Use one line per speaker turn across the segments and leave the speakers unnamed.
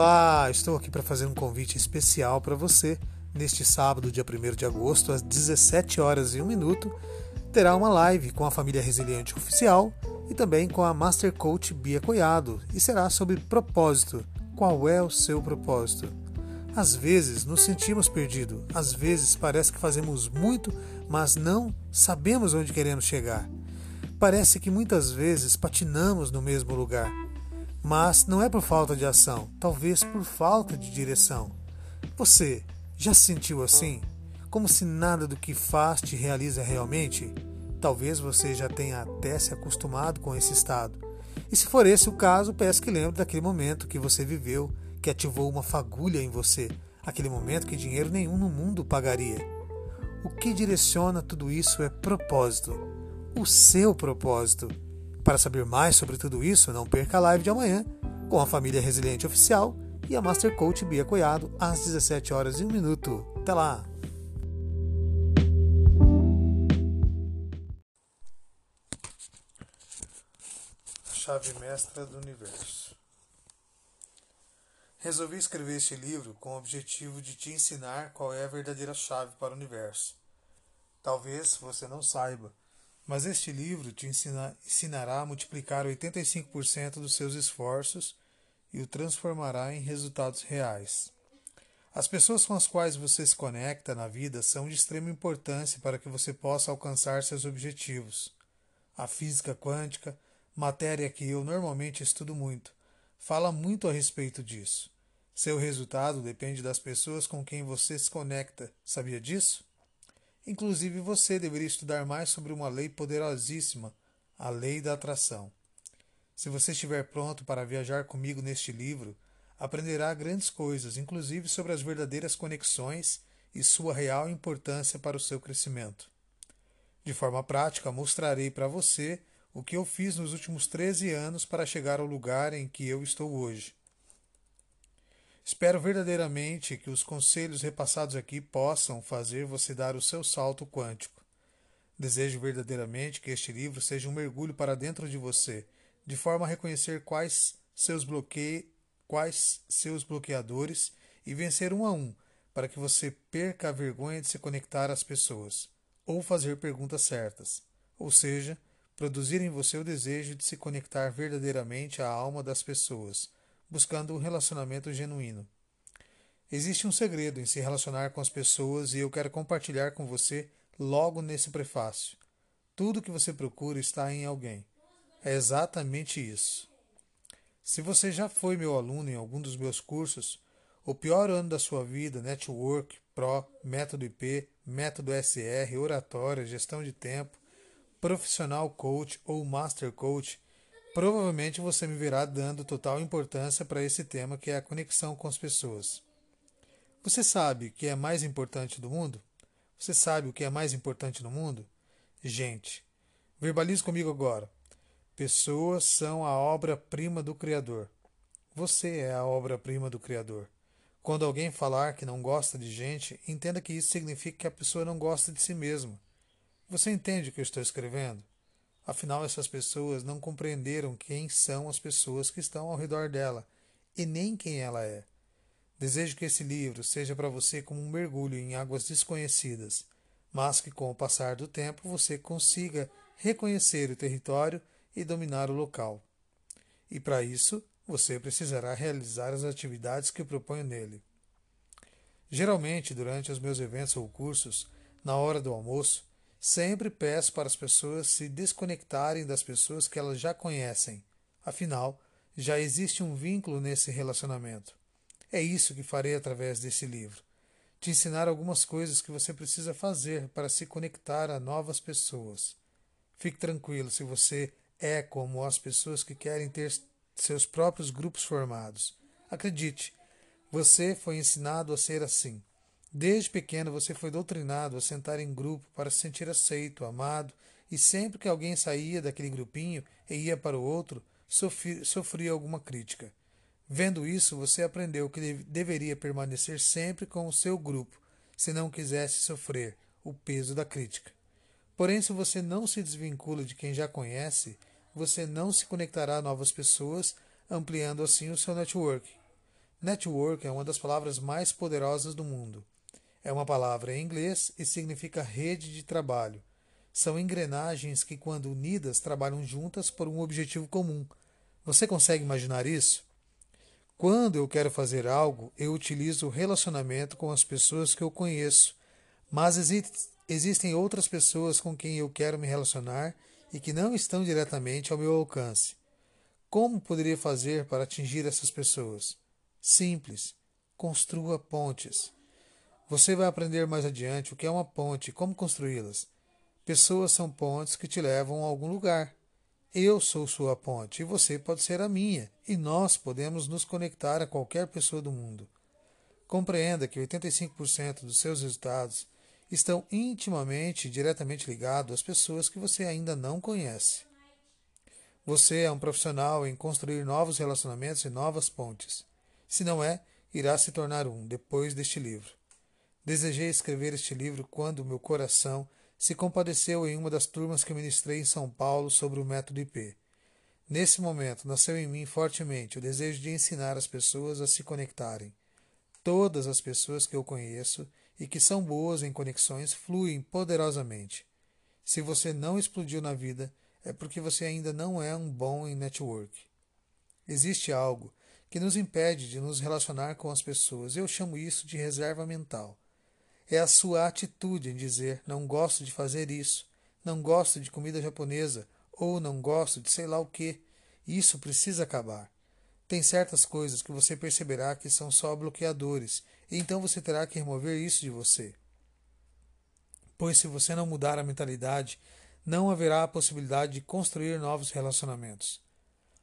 Olá, estou aqui para fazer um convite especial para você. Neste sábado, dia 1 de agosto, às 17 horas e 1 minuto, terá uma live com a família Resiliente Oficial e também com a Master Coach Bia Coiado, e será sobre propósito. Qual é o seu propósito? Às vezes nos sentimos perdidos, às vezes parece que fazemos muito, mas não sabemos onde queremos chegar. Parece que muitas vezes patinamos no mesmo lugar, mas não é por falta de ação, talvez por falta de direção. Você já se sentiu assim? Como se nada do que faz te realiza realmente? Talvez você já tenha até se acostumado com esse estado. E se for esse o caso, peço que lembre daquele momento que você viveu, que ativou uma fagulha em você, aquele momento que dinheiro nenhum no mundo pagaria. O que direciona tudo isso é propósito, o seu propósito. Para saber mais sobre tudo isso, não perca a live de amanhã com a família Resiliente Oficial e a Master Coach Bia Coiado às 17 horas e 1 minuto. Até lá! chave mestra do universo. Resolvi escrever este livro com o objetivo de te ensinar qual é a verdadeira chave para o universo. Talvez você não saiba, mas este livro te ensina, ensinará a multiplicar 85% dos seus esforços e o transformará em resultados reais. As pessoas com as quais você se conecta na vida são de extrema importância para que você possa alcançar seus objetivos. A física quântica, matéria que eu normalmente estudo muito, fala muito a respeito disso. Seu resultado depende das pessoas com quem você se conecta. Sabia disso? Inclusive você deveria estudar mais sobre uma lei poderosíssima, a lei da atração. Se você estiver pronto para viajar comigo neste livro, aprenderá grandes coisas, inclusive sobre as verdadeiras conexões e sua real importância para o seu crescimento. De forma prática, mostrarei para você o que eu fiz nos últimos 13 anos para chegar ao lugar em que eu estou hoje. Espero verdadeiramente que os conselhos repassados aqui possam fazer você dar o seu salto quântico. Desejo verdadeiramente que este livro seja um mergulho para dentro de você, de forma a reconhecer quais seus bloqueios, quais seus bloqueadores e vencer um a um, para que você perca a vergonha de se conectar às pessoas ou fazer perguntas certas, ou seja, produzir em você o desejo de se conectar verdadeiramente à alma das pessoas, buscando um relacionamento genuíno. Existe um segredo em se relacionar com as pessoas e eu quero compartilhar com você logo nesse prefácio. Tudo que você procura está em alguém. É exatamente isso. Se você já foi meu aluno em algum dos meus cursos, o pior ano da sua vida, Network, Pro, Método IP, Método SR, Oratória, Gestão de Tempo, profissional coach ou master coach, provavelmente você me verá dando total importância para esse tema que é a conexão com as pessoas. Você sabe o que é mais importante do mundo? Você sabe o que é mais importante no mundo? Gente. Verbalize comigo agora. Pessoas são a obra-prima do Criador. Você é a obra-prima do Criador. Quando alguém falar que não gosta de gente, entenda que isso significa que a pessoa não gosta de si mesma. Você entende o que eu estou escrevendo? Afinal, essas pessoas não compreenderam quem são as pessoas que estão ao redor dela e nem quem ela é. Desejo que esse livro seja para você como um mergulho em águas desconhecidas, mas que com o passar do tempo você consiga reconhecer o território e dominar o local. E para isso, você precisará realizar as atividades que proponho nele. Geralmente, durante os meus eventos ou cursos, na hora do almoço, Sempre peço para as pessoas se desconectarem das pessoas que elas já conhecem. Afinal, já existe um vínculo nesse relacionamento. É isso que farei através desse livro. Te ensinar algumas coisas que você precisa fazer para se conectar a novas pessoas. Fique tranquilo se você é como as pessoas que querem ter seus próprios grupos formados. Acredite, você foi ensinado a ser assim. Desde pequeno você foi doutrinado a sentar em grupo para se sentir aceito, amado, e sempre que alguém saía daquele grupinho e ia para o outro, sofria alguma crítica. Vendo isso, você aprendeu que deveria permanecer sempre com o seu grupo, se não quisesse sofrer o peso da crítica. Porém, se você não se desvincula de quem já conhece, você não se conectará a novas pessoas, ampliando assim o seu network. Network é uma das palavras mais poderosas do mundo. É uma palavra em inglês e significa rede de trabalho. São engrenagens que, quando unidas, trabalham juntas por um objetivo comum. Você consegue imaginar isso? Quando eu quero fazer algo, eu utilizo o relacionamento com as pessoas que eu conheço, mas existem outras pessoas com quem eu quero me relacionar e que não estão diretamente ao meu alcance. Como poderia fazer para atingir essas pessoas? Simples. Construa pontes. Você vai aprender mais adiante o que é uma ponte e como construí-las. Pessoas são pontes que te levam a algum lugar. Eu sou sua ponte e você pode ser a minha, e nós podemos nos conectar a qualquer pessoa do mundo. Compreenda que 85% dos seus resultados estão intimamente e diretamente ligados às pessoas que você ainda não conhece. Você é um profissional em construir novos relacionamentos e novas pontes. Se não é, irá se tornar um depois deste livro. Desejei escrever este livro quando meu coração se compadeceu em uma das turmas que ministrei em São Paulo sobre o método IP. Nesse momento, nasceu em mim fortemente o desejo de ensinar as pessoas a se conectarem. Todas as pessoas que eu conheço e que são boas em conexões fluem poderosamente. Se você não explodiu na vida, é porque você ainda não é um bom em network. Existe algo que nos impede de nos relacionar com as pessoas. Eu chamo isso de reserva mental. É a sua atitude em dizer: não gosto de fazer isso, não gosto de comida japonesa ou não gosto de sei lá o que. Isso precisa acabar. Tem certas coisas que você perceberá que são só bloqueadores, e então você terá que remover isso de você. Pois se você não mudar a mentalidade, não haverá a possibilidade de construir novos relacionamentos.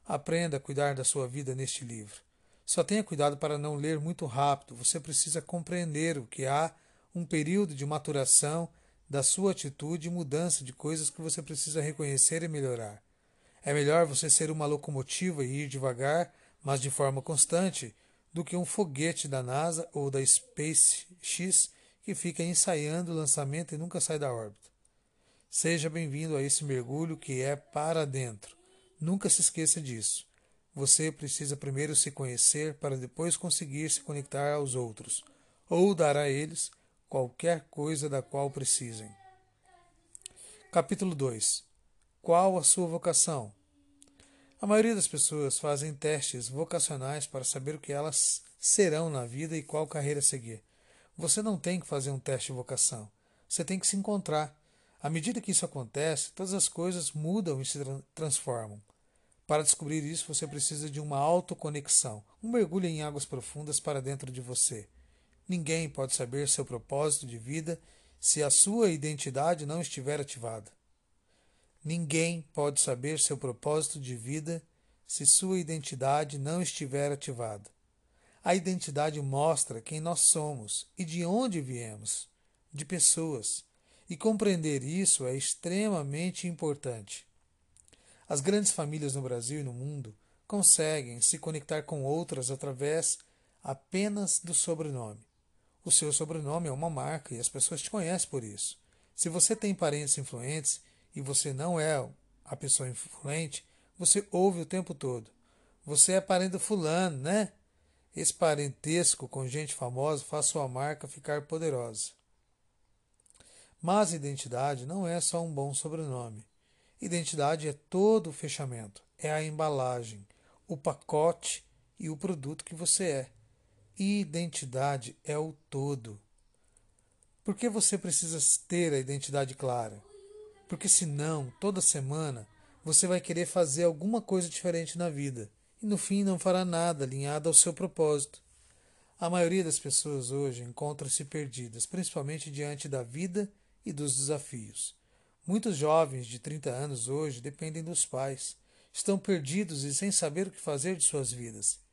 Aprenda a cuidar da sua vida neste livro. Só tenha cuidado para não ler muito rápido, você precisa compreender o que há um período de maturação da sua atitude e mudança de coisas que você precisa reconhecer e melhorar. É melhor você ser uma locomotiva e ir devagar, mas de forma constante, do que um foguete da NASA ou da SpaceX que fica ensaiando o lançamento e nunca sai da órbita. Seja bem-vindo a esse mergulho que é para dentro. Nunca se esqueça disso. Você precisa primeiro se conhecer para depois conseguir se conectar aos outros, ou dar a eles qualquer coisa da qual precisem. Capítulo 2 Qual a sua vocação? A maioria das pessoas fazem testes vocacionais para saber o que elas serão na vida e qual carreira seguir. Você não tem que fazer um teste de vocação. Você tem que se encontrar. À medida que isso acontece, todas as coisas mudam e se transformam. Para descobrir isso, você precisa de uma autoconexão, um mergulho em águas profundas para dentro de você. Ninguém pode saber seu propósito de vida se a sua identidade não estiver ativada. Ninguém pode saber seu propósito de vida se sua identidade não estiver ativada. A identidade mostra quem nós somos e de onde viemos, de pessoas, e compreender isso é extremamente importante. As grandes famílias no Brasil e no mundo conseguem se conectar com outras através apenas do sobrenome. O seu sobrenome é uma marca e as pessoas te conhecem por isso. Se você tem parentes influentes e você não é a pessoa influente, você ouve o tempo todo. Você é parente do fulano, né? Esse parentesco com gente famosa faz sua marca ficar poderosa. Mas identidade não é só um bom sobrenome. Identidade é todo o fechamento, é a embalagem, o pacote e o produto que você é. Identidade é o todo. Por que você precisa ter a identidade clara? Porque senão, toda semana, você vai querer fazer alguma coisa diferente na vida e no fim não fará nada alinhado ao seu propósito. A maioria das pessoas hoje encontra-se perdidas, principalmente diante da vida e dos desafios. Muitos jovens de 30 anos hoje dependem dos pais, estão perdidos e sem saber o que fazer de suas vidas.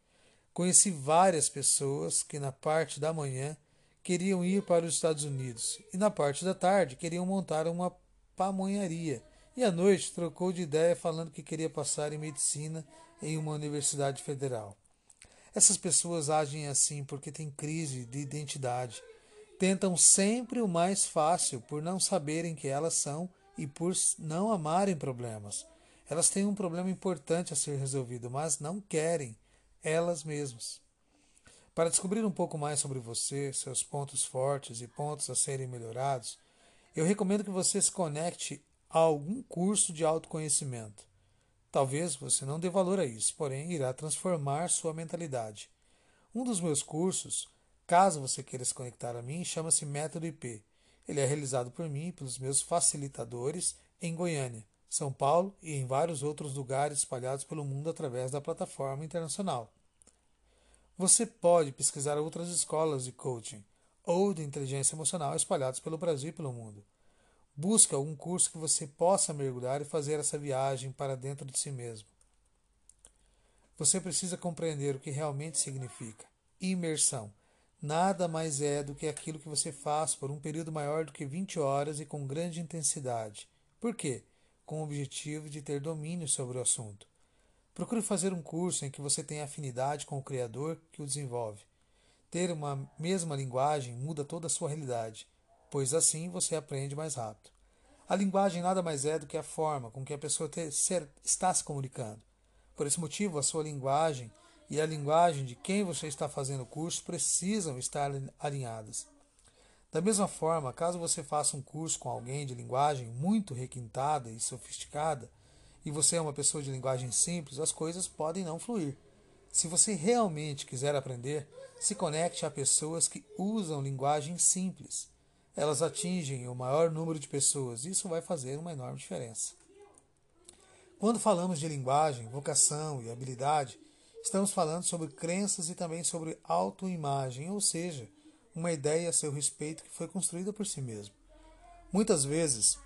Conheci várias pessoas que na parte da manhã queriam ir para os Estados Unidos e na parte da tarde queriam montar uma pamonharia. E à noite trocou de ideia falando que queria passar em medicina em uma universidade federal. Essas pessoas agem assim porque têm crise de identidade. Tentam sempre o mais fácil por não saberem que elas são e por não amarem problemas. Elas têm um problema importante a ser resolvido, mas não querem elas mesmas. Para descobrir um pouco mais sobre você, seus pontos fortes e pontos a serem melhorados, eu recomendo que você se conecte a algum curso de autoconhecimento. Talvez você não dê valor a isso, porém irá transformar sua mentalidade. Um dos meus cursos, caso você queira se conectar a mim, chama-se Método IP. Ele é realizado por mim e pelos meus facilitadores em Goiânia, São Paulo e em vários outros lugares espalhados pelo mundo através da plataforma internacional. Você pode pesquisar outras escolas de coaching ou de inteligência emocional espalhadas pelo Brasil e pelo mundo. Busque algum curso que você possa mergulhar e fazer essa viagem para dentro de si mesmo. Você precisa compreender o que realmente significa imersão. Nada mais é do que aquilo que você faz por um período maior do que 20 horas e com grande intensidade. Por quê? Com o objetivo de ter domínio sobre o assunto. Procure fazer um curso em que você tenha afinidade com o Criador que o desenvolve. Ter uma mesma linguagem muda toda a sua realidade pois assim você aprende mais rápido. A linguagem nada mais é do que a forma com que a pessoa ser, está se comunicando. Por esse motivo, a sua linguagem e a linguagem de quem você está fazendo o curso precisam estar alinhadas. Da mesma forma, caso você faça um curso com alguém de linguagem muito requintada e sofisticada, e você é uma pessoa de linguagem simples, as coisas podem não fluir. Se você realmente quiser aprender, se conecte a pessoas que usam linguagem simples elas atingem o maior número de pessoas. Isso vai fazer uma enorme diferença. Quando falamos de linguagem, vocação e habilidade, estamos falando sobre crenças e também sobre autoimagem, ou seja, uma ideia a seu respeito que foi construída por si mesmo. Muitas vezes,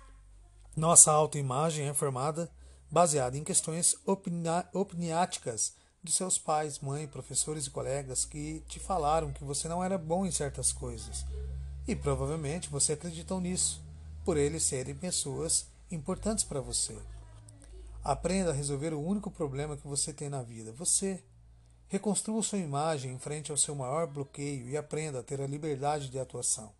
nossa autoimagem é formada baseada em questões opiniáticas de seus pais, mãe, professores e colegas que te falaram que você não era bom em certas coisas e provavelmente você acreditou nisso, por eles serem pessoas importantes para você. Aprenda a resolver o único problema que você tem na vida, você. Reconstrua sua imagem em frente ao seu maior bloqueio e aprenda a ter a liberdade de atuação.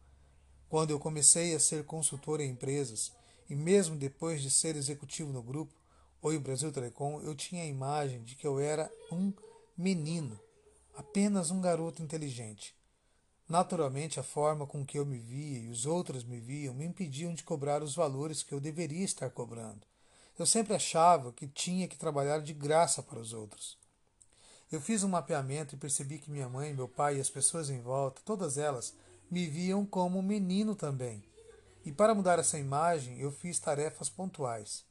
Quando eu comecei a ser consultor em empresas, e mesmo depois de ser executivo no grupo Oi Brasil Telecom, eu tinha a imagem de que eu era um menino, apenas um garoto inteligente. Naturalmente, a forma com que eu me via e os outros me viam me impediam de cobrar os valores que eu deveria estar cobrando. Eu sempre achava que tinha que trabalhar de graça para os outros. Eu fiz um mapeamento e percebi que minha mãe, meu pai e as pessoas em volta, todas elas, me viam como um menino também. E para mudar essa imagem, eu fiz tarefas pontuais.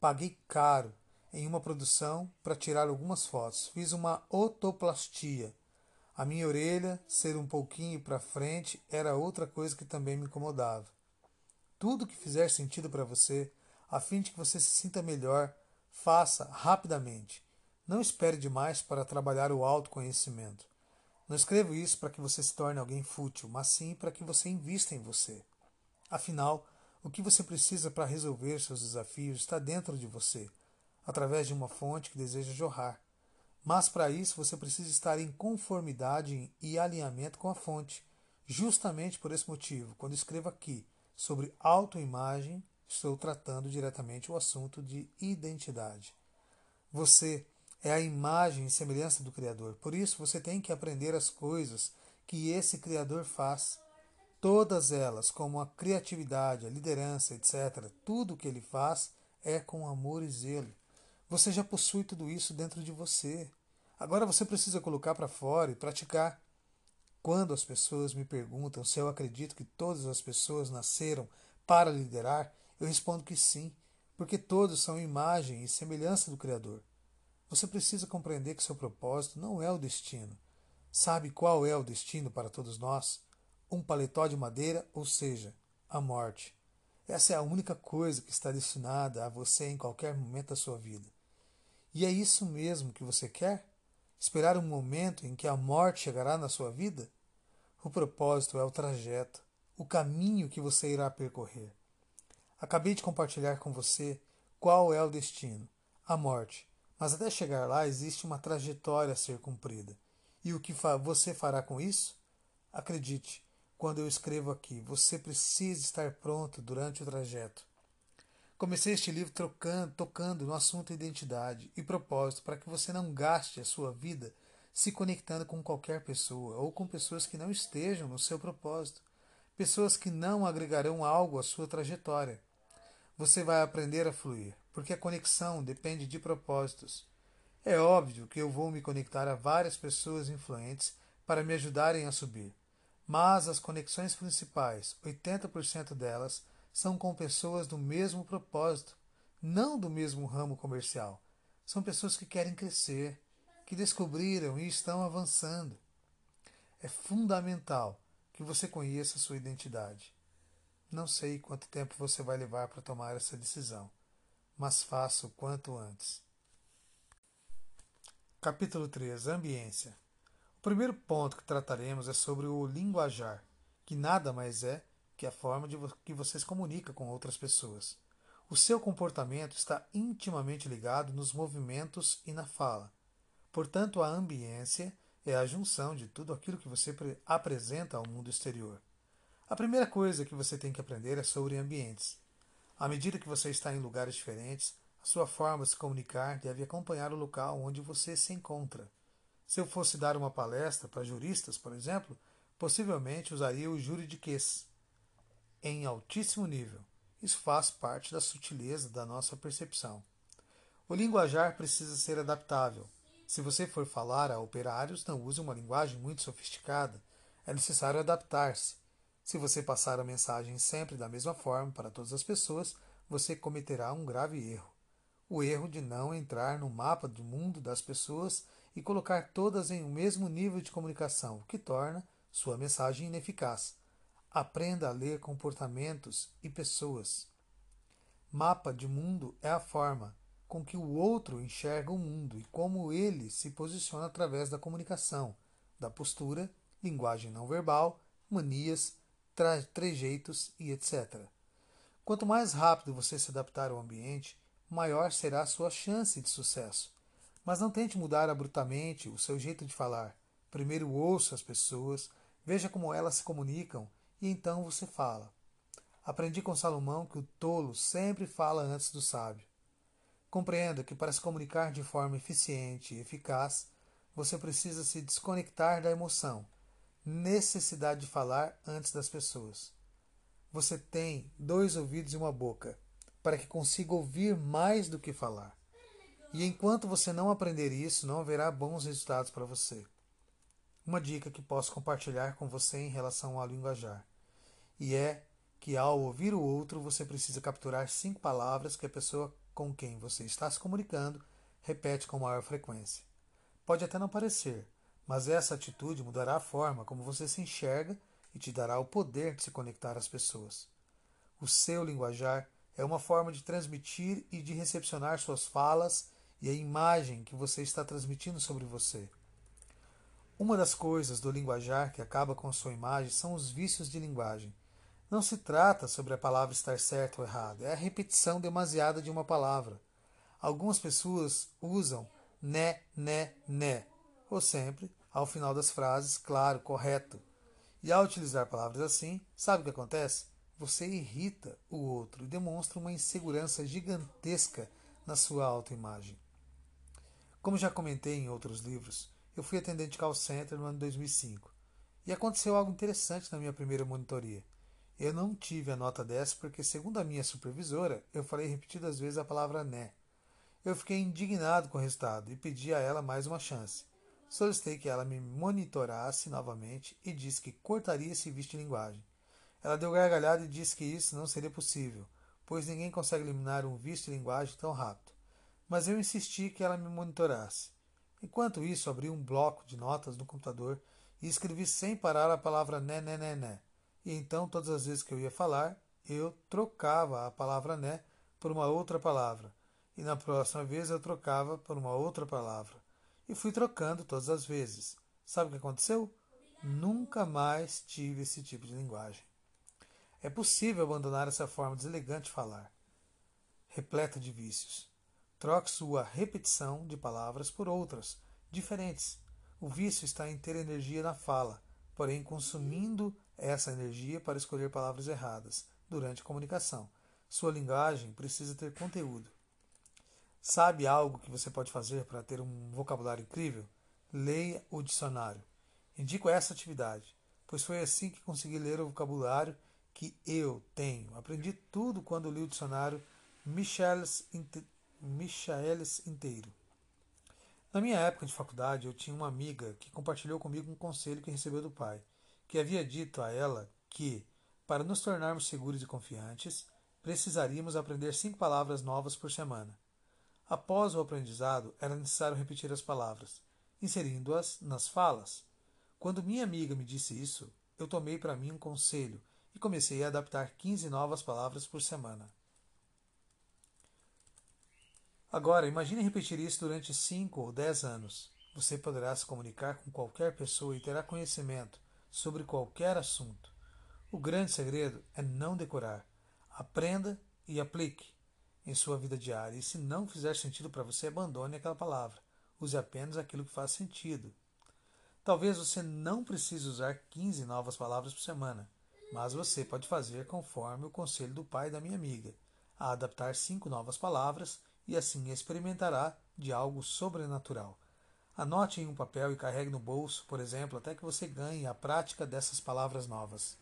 Paguei caro em uma produção para tirar algumas fotos. Fiz uma otoplastia a minha orelha ser um pouquinho para frente era outra coisa que também me incomodava. Tudo que fizer sentido para você, a fim de que você se sinta melhor, faça rapidamente. Não espere demais para trabalhar o autoconhecimento. Não escrevo isso para que você se torne alguém fútil, mas sim para que você invista em você. Afinal, o que você precisa para resolver seus desafios está dentro de você, através de uma fonte que deseja jorrar. Mas para isso você precisa estar em conformidade e alinhamento com a fonte. Justamente por esse motivo, quando escrevo aqui sobre autoimagem, estou tratando diretamente o assunto de identidade. Você é a imagem e semelhança do Criador. Por isso você tem que aprender as coisas que esse Criador faz. Todas elas, como a criatividade, a liderança, etc., tudo o que ele faz é com amor e zelo. Você já possui tudo isso dentro de você. Agora você precisa colocar para fora e praticar. Quando as pessoas me perguntam se eu acredito que todas as pessoas nasceram para liderar, eu respondo que sim, porque todos são imagem e semelhança do Criador. Você precisa compreender que seu propósito não é o destino. Sabe qual é o destino para todos nós? Um paletó de madeira, ou seja, a morte. Essa é a única coisa que está destinada a você em qualquer momento da sua vida. E é isso mesmo que você quer? Esperar um momento em que a morte chegará na sua vida? O propósito é o trajeto, o caminho que você irá percorrer. Acabei de compartilhar com você qual é o destino, a morte, mas até chegar lá existe uma trajetória a ser cumprida. E o que você fará com isso? Acredite, quando eu escrevo aqui, você precisa estar pronto durante o trajeto. Comecei este livro trocando, tocando no assunto identidade e propósito para que você não gaste a sua vida se conectando com qualquer pessoa ou com pessoas que não estejam no seu propósito, pessoas que não agregarão algo à sua trajetória. Você vai aprender a fluir, porque a conexão depende de propósitos. É óbvio que eu vou me conectar a várias pessoas influentes para me ajudarem a subir, mas as conexões principais, 80% delas, são com pessoas do mesmo propósito, não do mesmo ramo comercial. São pessoas que querem crescer, que descobriram e estão avançando. É fundamental que você conheça sua identidade. Não sei quanto tempo você vai levar para tomar essa decisão, mas faça o quanto antes. Capítulo 3 Ambiência O primeiro ponto que trataremos é sobre o linguajar, que nada mais é que a forma de que você se comunica com outras pessoas. O seu comportamento está intimamente ligado nos movimentos e na fala. Portanto, a ambiência é a junção de tudo aquilo que você apresenta ao mundo exterior. A primeira coisa que você tem que aprender é sobre ambientes. À medida que você está em lugares diferentes, a sua forma de se comunicar deve acompanhar o local onde você se encontra. Se eu fosse dar uma palestra para juristas, por exemplo, possivelmente usaria o juridiquês em altíssimo nível. Isso faz parte da sutileza da nossa percepção. O linguajar precisa ser adaptável, se você for falar a operários, não use uma linguagem muito sofisticada. É necessário adaptar-se. Se você passar a mensagem sempre da mesma forma para todas as pessoas, você cometerá um grave erro. O erro de não entrar no mapa do mundo das pessoas e colocar todas em um mesmo nível de comunicação, o que torna sua mensagem ineficaz. Aprenda a ler comportamentos e pessoas. Mapa de mundo é a forma, com que o outro enxerga o mundo e como ele se posiciona através da comunicação, da postura, linguagem não verbal, manias, trejeitos e etc. Quanto mais rápido você se adaptar ao ambiente, maior será a sua chance de sucesso. Mas não tente mudar abruptamente o seu jeito de falar. Primeiro ouça as pessoas, veja como elas se comunicam e então você fala. Aprendi com Salomão que o tolo sempre fala antes do sábio. Compreenda que para se comunicar de forma eficiente e eficaz, você precisa se desconectar da emoção, necessidade de falar antes das pessoas. Você tem dois ouvidos e uma boca para que consiga ouvir mais do que falar. E enquanto você não aprender isso, não haverá bons resultados para você. Uma dica que posso compartilhar com você em relação ao linguajar, e é que ao ouvir o outro você precisa capturar cinco palavras que a pessoa com quem você está se comunicando repete com maior frequência. Pode até não parecer, mas essa atitude mudará a forma como você se enxerga e te dará o poder de se conectar às pessoas. O seu linguajar é uma forma de transmitir e de recepcionar suas falas e a imagem que você está transmitindo sobre você. Uma das coisas do linguajar que acaba com a sua imagem são os vícios de linguagem. Não se trata sobre a palavra estar certa ou errada, é a repetição demasiada de uma palavra. Algumas pessoas usam né, né, né, ou sempre, ao final das frases, claro, correto. E ao utilizar palavras assim, sabe o que acontece? Você irrita o outro e demonstra uma insegurança gigantesca na sua autoimagem. Como já comentei em outros livros, eu fui atendente call center no ano 2005 e aconteceu algo interessante na minha primeira monitoria. Eu não tive a nota 10 porque, segundo a minha supervisora, eu falei repetidas vezes a palavra né. Eu fiquei indignado com o resultado e pedi a ela mais uma chance. Solicitei que ela me monitorasse novamente e disse que cortaria esse vício de linguagem. Ela deu gargalhada e disse que isso não seria possível, pois ninguém consegue eliminar um vício de linguagem tão rápido. Mas eu insisti que ela me monitorasse. Enquanto isso, abri um bloco de notas no computador e escrevi sem parar a palavra né, né, né, né. E então, todas as vezes que eu ia falar, eu trocava a palavra né por uma outra palavra. E na próxima vez eu trocava por uma outra palavra. E fui trocando todas as vezes. Sabe o que aconteceu? Nunca mais tive esse tipo de linguagem. É possível abandonar essa forma deselegante de falar, repleta de vícios. Troque sua repetição de palavras por outras, diferentes. O vício está em ter energia na fala, porém consumindo essa energia para escolher palavras erradas durante a comunicação. Sua linguagem precisa ter conteúdo. Sabe algo que você pode fazer para ter um vocabulário incrível? leia o dicionário. Indico essa atividade, pois foi assim que consegui ler o vocabulário que eu tenho. Aprendi tudo quando li o dicionário Michaelis, Michaelis inteiro. Na minha época de faculdade, eu tinha uma amiga que compartilhou comigo um conselho que recebeu do pai, que havia dito a ela que, para nos tornarmos seguros e confiantes, precisaríamos aprender cinco palavras novas por semana. Após o aprendizado, era necessário repetir as palavras, inserindo-as nas falas. Quando minha amiga me disse isso, eu tomei para mim um conselho e comecei a adaptar 15 novas palavras por semana. Agora, imagine repetir isso durante 5 ou 10 anos. Você poderá se comunicar com qualquer pessoa e terá conhecimento sobre qualquer assunto. O grande segredo é não decorar. Aprenda e aplique em sua vida diária. E se não fizer sentido para você, abandone aquela palavra. Use apenas aquilo que faz sentido. Talvez você não precise usar 15 novas palavras por semana, mas você pode fazer conforme o conselho do pai da minha amiga, a adaptar cinco novas palavras e assim experimentará de algo sobrenatural. Anote em um papel e carregue no bolso, por exemplo, até que você ganhe a prática dessas palavras novas.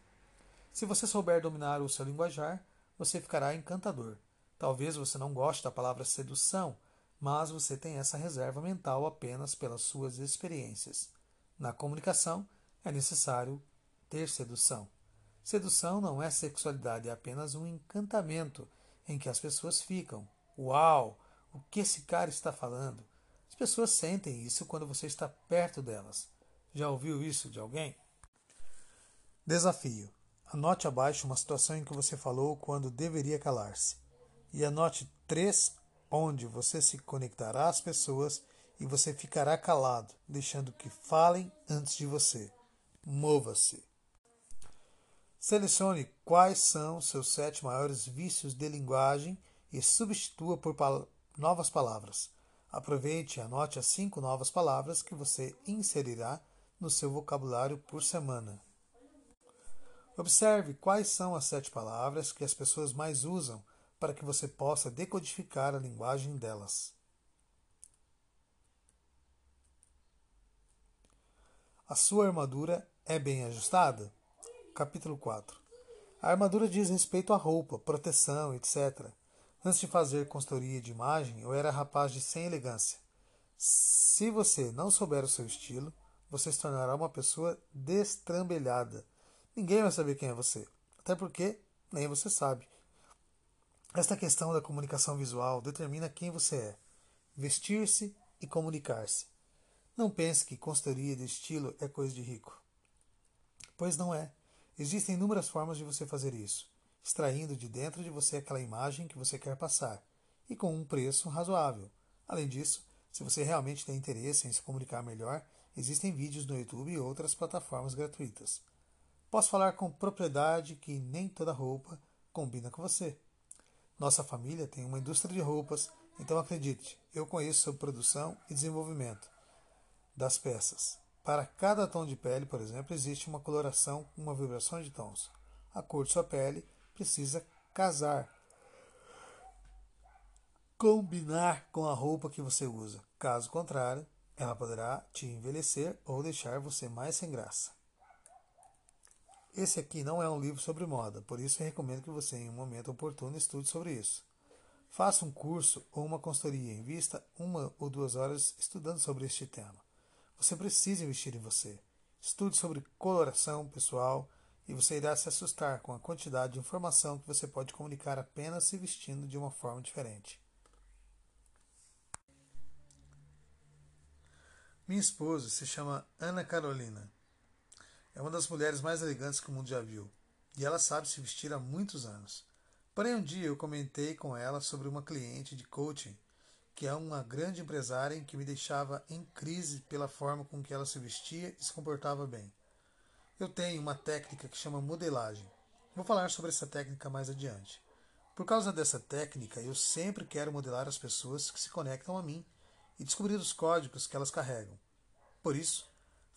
Se você souber dominar o seu linguajar, você ficará encantador. Talvez você não goste da palavra sedução, mas você tem essa reserva mental apenas pelas suas experiências. Na comunicação, é necessário ter sedução. Sedução não é sexualidade, é apenas um encantamento em que as pessoas ficam, Uau! O que esse cara está falando? As pessoas sentem isso quando você está perto delas. Já ouviu isso de alguém? Desafio: anote abaixo uma situação em que você falou quando deveria calar-se. E anote três onde você se conectará às pessoas e você ficará calado, deixando que falem antes de você. Mova-se. Selecione quais são seus sete maiores vícios de linguagem e substitua por pal novas palavras. Aproveite e anote as cinco novas palavras que você inserirá no seu vocabulário por semana. Observe quais são as sete palavras que as pessoas mais usam para que você possa decodificar a linguagem delas. A sua armadura é bem ajustada? Capítulo 4 A armadura diz respeito à roupa, proteção, etc. Antes de fazer consultoria de imagem, eu era rapaz de sem elegância. Se você não souber o seu estilo, você se tornará uma pessoa destrambelhada. Ninguém vai saber quem é você, até porque nem você sabe. Esta questão da comunicação visual determina quem você é. Vestir-se e comunicar-se. Não pense que consultoria de estilo é coisa de rico. Pois não é. Existem inúmeras formas de você fazer isso extraindo de dentro de você aquela imagem que você quer passar, e com um preço razoável. Além disso, se você realmente tem interesse em se comunicar melhor, existem vídeos no YouTube e outras plataformas gratuitas. Posso falar com propriedade que nem toda roupa combina com você. Nossa família tem uma indústria de roupas, então acredite, eu conheço sobre produção e desenvolvimento das peças. Para cada tom de pele, por exemplo, existe uma coloração uma vibração de tons. A cor de sua pele precisa casar. Combinar com a roupa que você usa. Caso contrário, ela poderá te envelhecer ou deixar você mais sem graça. Esse aqui não é um livro sobre moda, por isso recomendo que você, em um momento oportuno, estude sobre isso. Faça um curso ou uma consultoria, invista uma ou duas horas estudando sobre este tema. Você precisa investir em você. Estude sobre coloração pessoal, e você irá se assustar com a quantidade de informação que você pode comunicar apenas se vestindo de uma forma diferente. Minha esposa se chama Ana Carolina. É uma das mulheres mais elegantes que o mundo já viu, e ela sabe se vestir há muitos anos. Porém, um dia eu comentei com ela sobre uma cliente de coaching que é uma grande empresária em que me deixava em crise pela forma com que ela se vestia e se comportava bem. Eu tenho uma técnica que chama modelagem. Vou falar sobre essa técnica mais adiante. Por causa dessa técnica, eu sempre quero modelar as pessoas que se conectam a mim e descobrir os códigos que elas carregam. Por isso,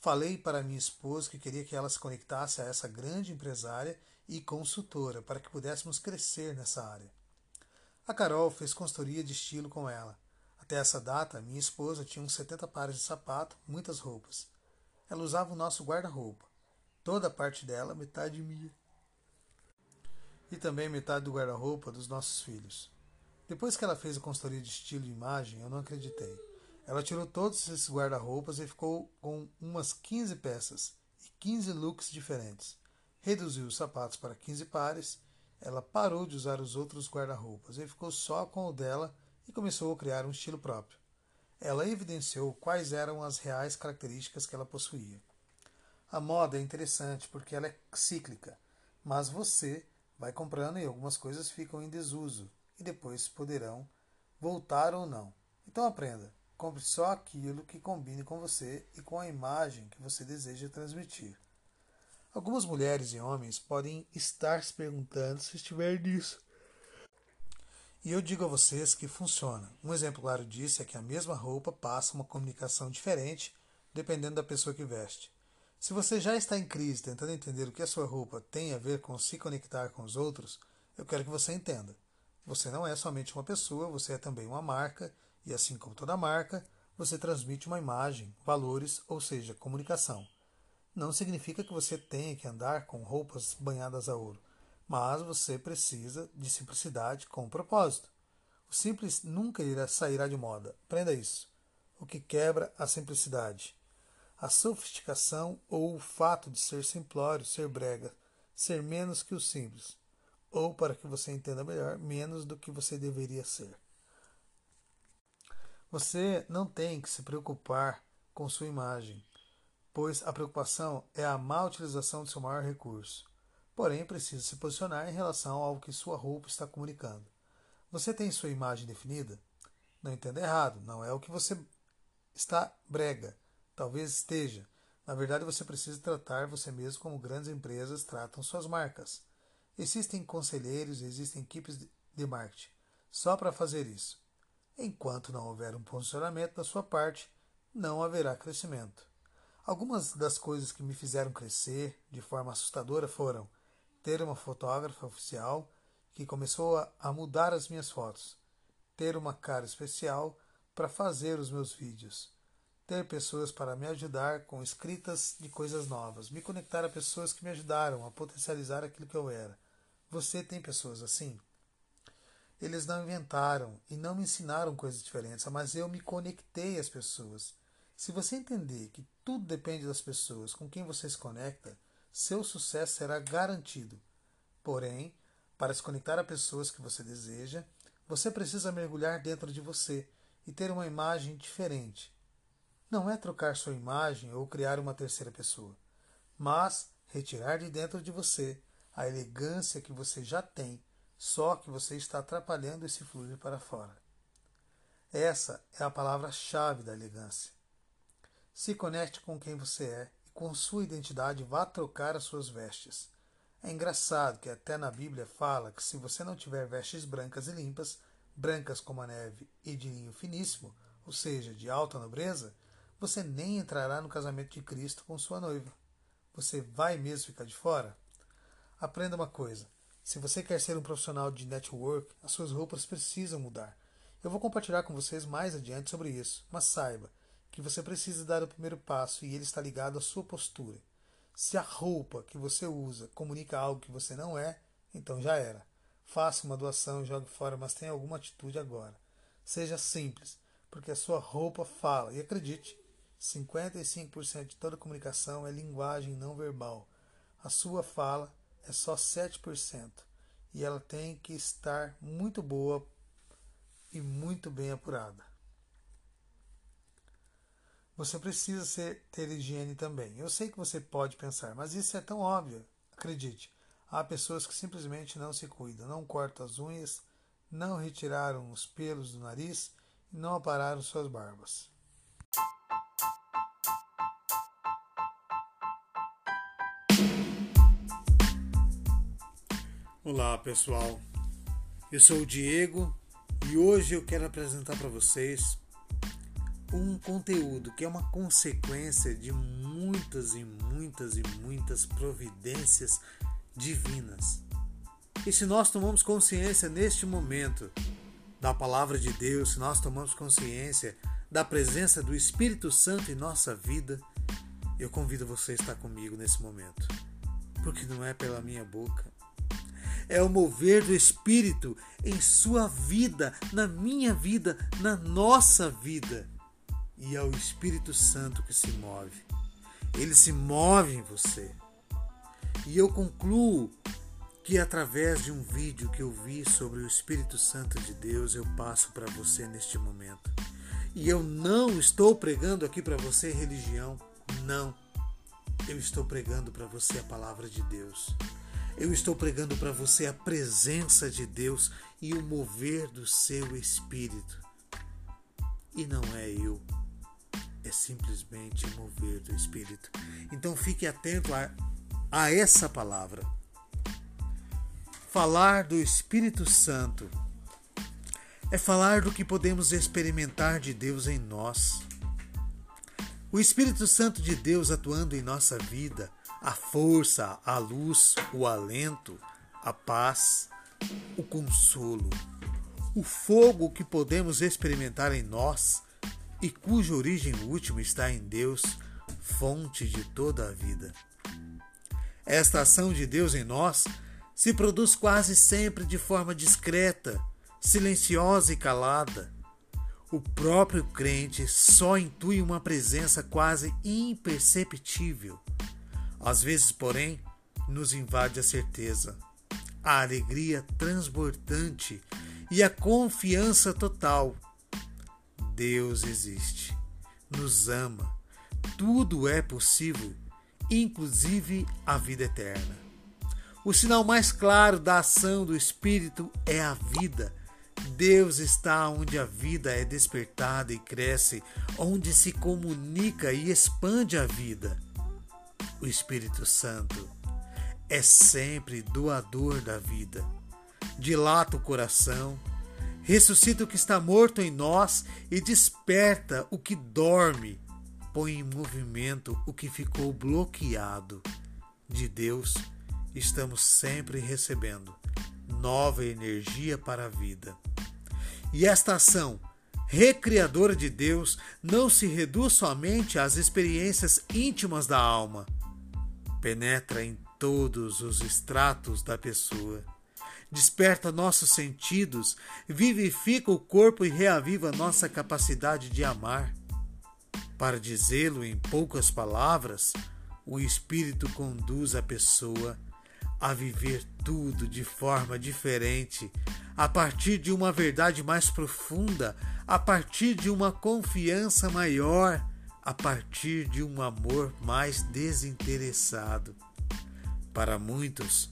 falei para minha esposa que queria que ela se conectasse a essa grande empresária e consultora para que pudéssemos crescer nessa área. A Carol fez consultoria de estilo com ela. Até essa data, minha esposa tinha uns 70 pares de sapato, muitas roupas. Ela usava o nosso guarda-roupa. Toda a parte dela, metade minha. E também metade do guarda-roupa dos nossos filhos. Depois que ela fez a consultoria de estilo e imagem, eu não acreditei. Ela tirou todos esses guarda-roupas e ficou com umas 15 peças e 15 looks diferentes. Reduziu os sapatos para 15 pares. Ela parou de usar os outros guarda-roupas e ficou só com o dela e começou a criar um estilo próprio. Ela evidenciou quais eram as reais características que ela possuía. A moda é interessante porque ela é cíclica, mas você vai comprando e algumas coisas ficam em desuso e depois poderão voltar ou não. Então aprenda. Compre só aquilo que combine com você e com a imagem que você deseja transmitir. Algumas mulheres e homens podem estar se perguntando se estiver nisso. E eu digo a vocês que funciona. Um exemplo claro disso é que a mesma roupa passa uma comunicação diferente dependendo da pessoa que veste. Se você já está em crise tentando entender o que a sua roupa tem a ver com se conectar com os outros, eu quero que você entenda. Você não é somente uma pessoa, você é também uma marca e assim como toda marca, você transmite uma imagem, valores, ou seja, comunicação. Não significa que você tenha que andar com roupas banhadas a ouro, mas você precisa de simplicidade com propósito. O simples nunca irá sairá de moda. Aprenda isso. O que quebra a simplicidade? A sofisticação ou o fato de ser simplório, ser brega, ser menos que o simples, ou para que você entenda melhor, menos do que você deveria ser. Você não tem que se preocupar com sua imagem, pois a preocupação é a má utilização de seu maior recurso. Porém, precisa se posicionar em relação ao que sua roupa está comunicando. Você tem sua imagem definida? Não entenda errado, não é o que você está brega. Talvez esteja. Na verdade, você precisa tratar você mesmo como grandes empresas tratam suas marcas. Existem conselheiros, existem equipes de marketing só para fazer isso. Enquanto não houver um posicionamento da sua parte, não haverá crescimento. Algumas das coisas que me fizeram crescer de forma assustadora foram ter uma fotógrafa oficial que começou a, mudar as minhas fotos, ter uma cara especial para fazer os meus vídeos, ter pessoas para me ajudar com escritas de coisas novas, me conectar a pessoas que me ajudaram a potencializar aquilo que eu era. Você tem pessoas assim? Eles não inventaram e não me ensinaram coisas diferentes, mas eu me conectei às pessoas. Se você entender que tudo depende das pessoas com quem você se conecta, seu sucesso será garantido. Porém, para se conectar a pessoas que você deseja, você precisa mergulhar dentro de você e ter uma imagem diferente. Não é trocar sua imagem ou criar uma terceira pessoa, mas retirar de dentro de você a elegância que você já tem só que você está atrapalhando esse fluir para fora. Essa é a palavra-chave da elegância. Se conecte com quem você é e com sua identidade vá trocar as suas vestes. É engraçado que até na Bíblia fala que se você não tiver vestes brancas e limpas, brancas como a neve e de linho finíssimo, ou seja, de alta nobreza, você nem entrará no casamento de Cristo com sua noiva. Você vai mesmo ficar de fora? Aprenda uma coisa: se você quer ser um profissional de network, as suas roupas precisam mudar. Eu vou compartilhar com vocês mais adiante sobre isso, mas saiba que você precisa dar o primeiro passo e ele está ligado à sua postura. Se a roupa que você usa comunica algo que você não é, então já era. Faça uma doação jogue fora, mas tenha alguma atitude agora. Seja simples, porque a sua roupa fala. E acredite, 55% de toda comunicação é linguagem não verbal. A sua fala é só 7%. E ela tem que estar muito boa e muito bem apurada. Você precisa ser, ter higiene também. Eu sei que você pode pensar, mas isso é tão óbvio. Acredite, há pessoas que simplesmente não se cuidam, não cortam as unhas, não retiraram os pelos do nariz e não apararam suas barbas. Olá pessoal, eu sou o Diego e hoje eu quero apresentar para vocês um conteúdo que é uma consequência de muitas e muitas e muitas providências divinas. E se nós tomamos consciência neste momento da palavra de Deus, se nós tomamos consciência da presença do Espírito Santo em nossa vida, eu convido você a estar comigo nesse momento. Porque não é pela minha boca, é o mover do Espírito em sua vida, na minha vida, na nossa vida. E é o Espírito Santo que se move. Ele se move em você. E eu concluo que através de um vídeo que eu vi sobre o Espírito Santo de Deus, eu passo para você neste momento. E eu não estou pregando aqui para você religião, não. Eu estou pregando para você a palavra de Deus. Eu estou pregando para você a presença de Deus e o mover do seu espírito. E não é eu, é simplesmente o mover do espírito. Então fique atento a, a essa palavra. Falar do Espírito Santo é falar do que podemos experimentar de Deus em nós. O Espírito Santo de Deus atuando em nossa vida a força, a luz, o alento, a paz, o consolo, o fogo que podemos experimentar em nós e cuja origem última está em Deus, fonte de toda a vida. Esta ação de Deus em nós se produz quase sempre de forma discreta, silenciosa e calada. O próprio crente só intui uma presença quase imperceptível às vezes, porém, nos invade a certeza, a alegria transbordante e a confiança total. Deus existe, nos ama, tudo é possível, inclusive a vida eterna. O sinal mais claro da ação do Espírito é a vida. Deus está onde a vida é despertada e cresce, onde se comunica e expande a vida. O Espírito Santo é sempre doador da vida. Dilata o coração, ressuscita o que está morto em nós e desperta o que dorme, põe em movimento o que ficou bloqueado. De Deus estamos sempre recebendo nova energia para a vida. E esta ação recriadora de Deus não se reduz somente às experiências íntimas da alma penetra em todos os estratos da pessoa, desperta nossos sentidos, vivifica o corpo e reaviva nossa capacidade de amar. Para dizê-lo em poucas palavras, o Espírito conduz a pessoa a viver tudo de forma diferente, a partir de uma verdade mais profunda, a partir de uma confiança maior a partir de um amor mais desinteressado. Para muitos,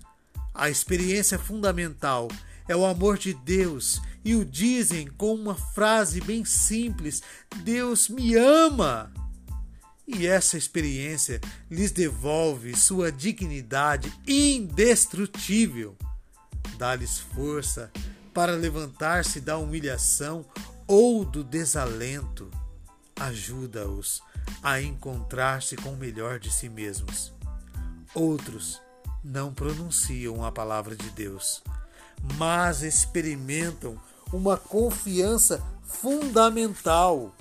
a experiência fundamental é o amor de Deus e o dizem com uma frase bem simples: Deus me ama. E essa experiência lhes devolve sua dignidade indestrutível, dá-lhes força para levantar-se da humilhação ou do desalento ajuda-os a encontrar-se com o melhor de si mesmos. Outros não pronunciam a palavra de Deus, mas experimentam uma confiança fundamental,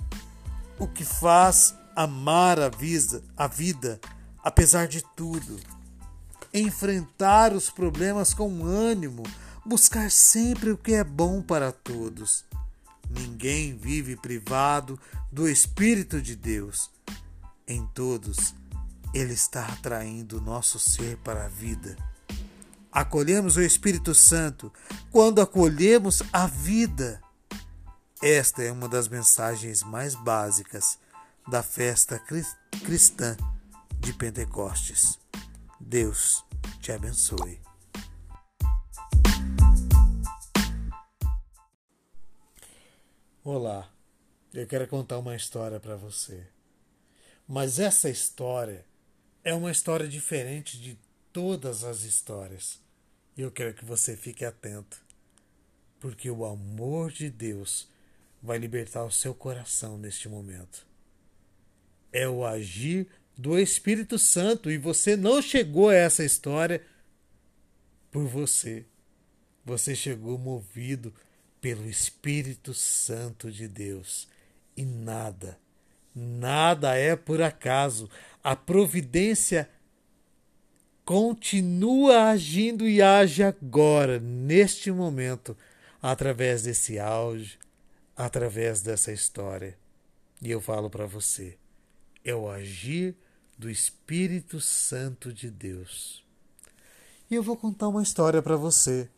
o que faz amar a vida, a vida apesar de tudo, enfrentar os problemas com ânimo, buscar sempre o que é bom para todos Ninguém vive privado do Espírito de Deus. Em todos, Ele está atraindo o nosso ser para a vida. Acolhemos o Espírito Santo quando acolhemos a vida. Esta é uma das mensagens mais básicas da festa cristã de Pentecostes. Deus te abençoe. Olá, eu quero contar uma história para você. Mas essa história é uma história diferente de todas as histórias. E eu quero que você fique atento, porque o amor de Deus vai libertar o seu coração neste momento. É o agir do Espírito Santo e você não chegou a essa história por você. Você chegou movido pelo Espírito Santo de Deus. E nada, nada é por acaso. A providência continua agindo e age agora, neste momento, através desse áudio, através dessa história. E eu falo para você: é o agir do Espírito Santo de Deus. E eu vou contar uma história para você.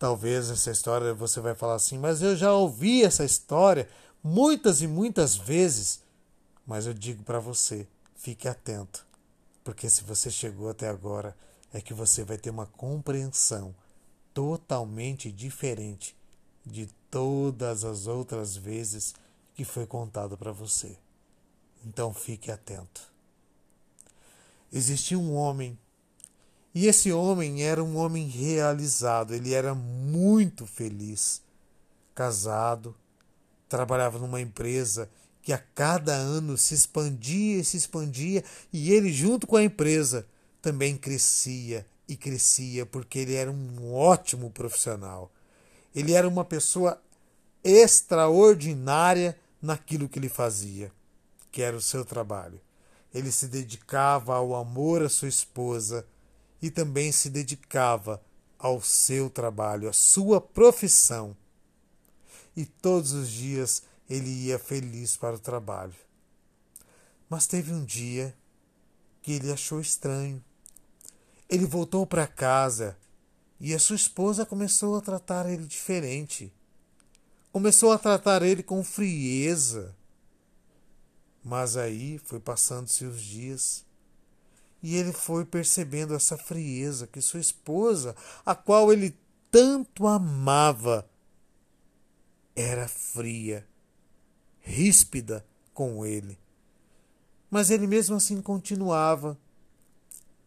Talvez essa história você vai falar assim, mas eu já ouvi essa história muitas e muitas vezes. Mas eu digo para você, fique atento, porque se você chegou até agora, é que você vai ter uma compreensão totalmente diferente de todas as outras vezes que foi contado para você. Então fique atento. Existia um homem e esse homem era um homem realizado, ele era muito feliz. Casado, trabalhava numa empresa que a cada ano se expandia e se expandia, e ele, junto com a empresa, também crescia e crescia, porque ele era um ótimo profissional. Ele era uma pessoa extraordinária naquilo que ele fazia, que era o seu trabalho. Ele se dedicava ao amor à sua esposa e também se dedicava ao seu trabalho, à sua profissão. E todos os dias ele ia feliz para o trabalho. Mas teve um dia que ele achou estranho. Ele voltou para casa e a sua esposa começou a tratar ele diferente. Começou a tratar ele com frieza. Mas aí foi passando-se os dias e ele foi percebendo essa frieza que sua esposa, a qual ele tanto amava, era fria, ríspida com ele. Mas ele mesmo assim continuava.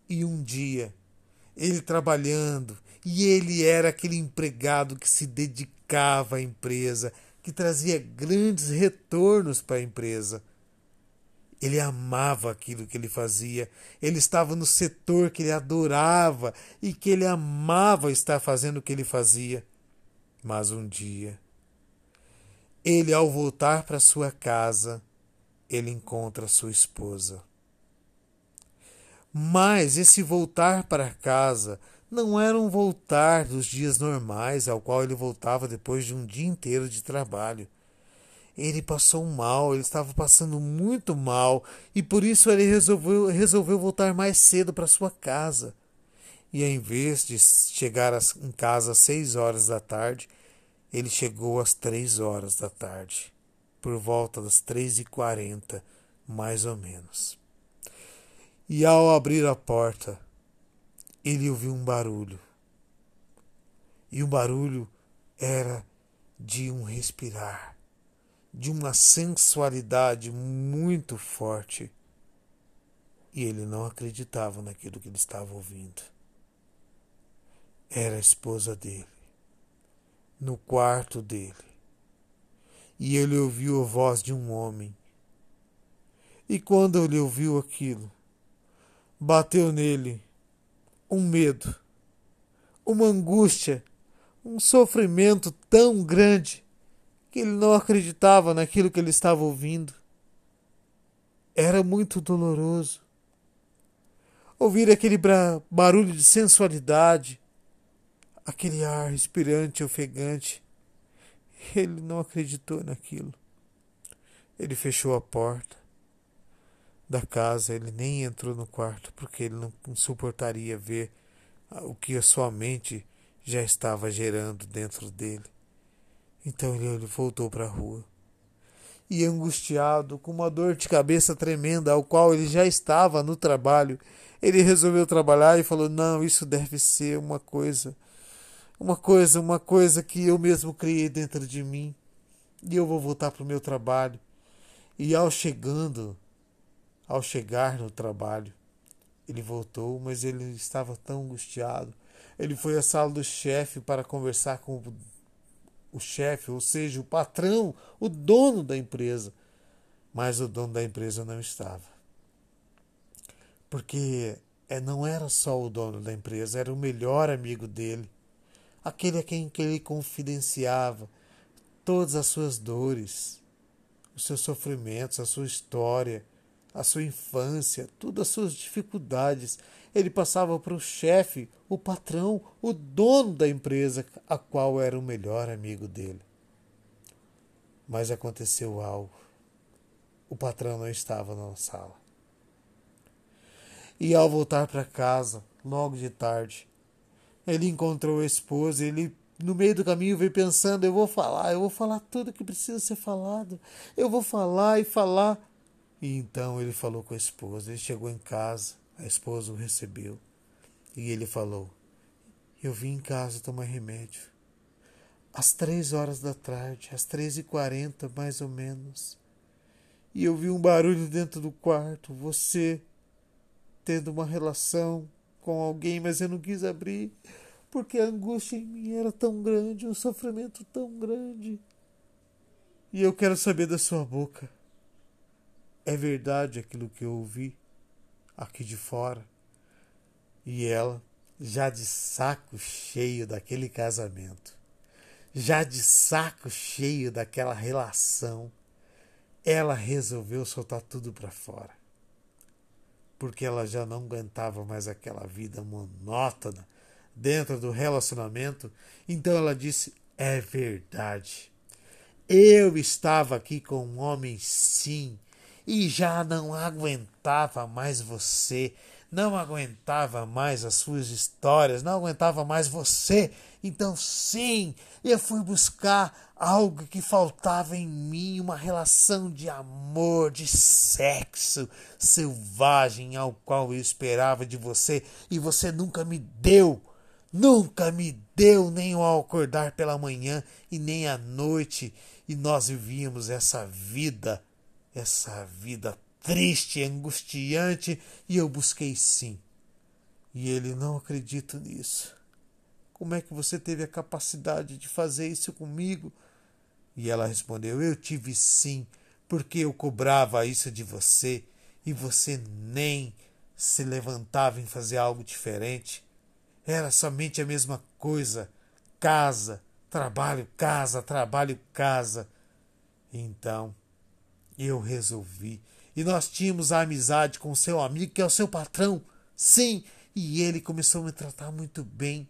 E um dia, ele trabalhando, e ele era aquele empregado que se dedicava à empresa, que trazia grandes retornos para a empresa. Ele amava aquilo que ele fazia. Ele estava no setor que ele adorava e que ele amava estar fazendo o que ele fazia. Mas um dia, ele, ao voltar para sua casa, ele encontra sua esposa. Mas esse voltar para casa não era um voltar dos dias normais ao qual ele voltava depois de um dia inteiro de trabalho ele passou mal, ele estava passando muito mal e por isso ele resolveu, resolveu voltar mais cedo para sua casa. E em vez de chegar em casa às seis horas da tarde, ele chegou às três horas da tarde, por volta das três e quarenta, mais ou menos. E ao abrir a porta, ele ouviu um barulho. E o barulho era de um respirar de uma sensualidade muito forte. E ele não acreditava naquilo que ele estava ouvindo. Era a esposa dele, no quarto dele. E ele ouviu a voz de um homem. E quando ele ouviu aquilo, bateu nele um medo, uma angústia, um sofrimento tão grande que ele não acreditava naquilo que ele estava ouvindo. Era muito doloroso. Ouvir aquele barulho de sensualidade, aquele ar respirante ofegante. Ele não acreditou naquilo. Ele fechou a porta da casa, ele nem entrou no quarto porque ele não suportaria ver o que a sua mente já estava gerando dentro dele. Então ele voltou para a rua. E angustiado, com uma dor de cabeça tremenda, ao qual ele já estava no trabalho, ele resolveu trabalhar e falou: Não, isso deve ser uma coisa, uma coisa, uma coisa que eu mesmo criei dentro de mim. E eu vou voltar para o meu trabalho. E ao chegando, ao chegar no trabalho, ele voltou, mas ele estava tão angustiado. Ele foi à sala do chefe para conversar com o o chefe, ou seja, o patrão, o dono da empresa. Mas o dono da empresa não estava. Porque é, não era só o dono da empresa, era o melhor amigo dele, aquele a quem que ele confidenciava todas as suas dores, os seus sofrimentos, a sua história, a sua infância, todas as suas dificuldades. Ele passava para o chefe, o patrão, o dono da empresa, a qual era o melhor amigo dele. Mas aconteceu algo. O patrão não estava na sala. E ao voltar para casa, logo de tarde, ele encontrou a esposa, ele no meio do caminho veio pensando, eu vou falar, eu vou falar tudo que precisa ser falado. Eu vou falar e falar. E então ele falou com a esposa, ele chegou em casa, a esposa o recebeu. E ele falou: Eu vim em casa tomar remédio às três horas da tarde, às três e quarenta mais ou menos. E eu vi um barulho dentro do quarto, você tendo uma relação com alguém, mas eu não quis abrir, porque a angústia em mim era tão grande, o sofrimento tão grande. E eu quero saber da sua boca. É verdade aquilo que eu ouvi aqui de fora? E ela, já de saco cheio daquele casamento, já de saco cheio daquela relação, ela resolveu soltar tudo para fora. Porque ela já não aguentava mais aquela vida monótona dentro do relacionamento. Então ela disse: É verdade. Eu estava aqui com um homem, sim, e já não aguentava mais você, não aguentava mais as suas histórias, não aguentava mais você. Então, sim, eu fui buscar algo que faltava em mim, uma relação de amor, de sexo selvagem ao qual eu esperava de você e você nunca me deu. Nunca me deu nem ao acordar pela manhã e nem à noite, e nós vivíamos essa vida, essa vida triste, angustiante, e eu busquei sim. E ele não acredita nisso. Como é que você teve a capacidade de fazer isso comigo? E ela respondeu: Eu tive sim, porque eu cobrava isso de você e você nem se levantava em fazer algo diferente. Era somente a mesma coisa: casa, trabalho, casa, trabalho, casa. Então, eu resolvi e nós tínhamos a amizade com seu amigo, que é o seu patrão. Sim, e ele começou a me tratar muito bem.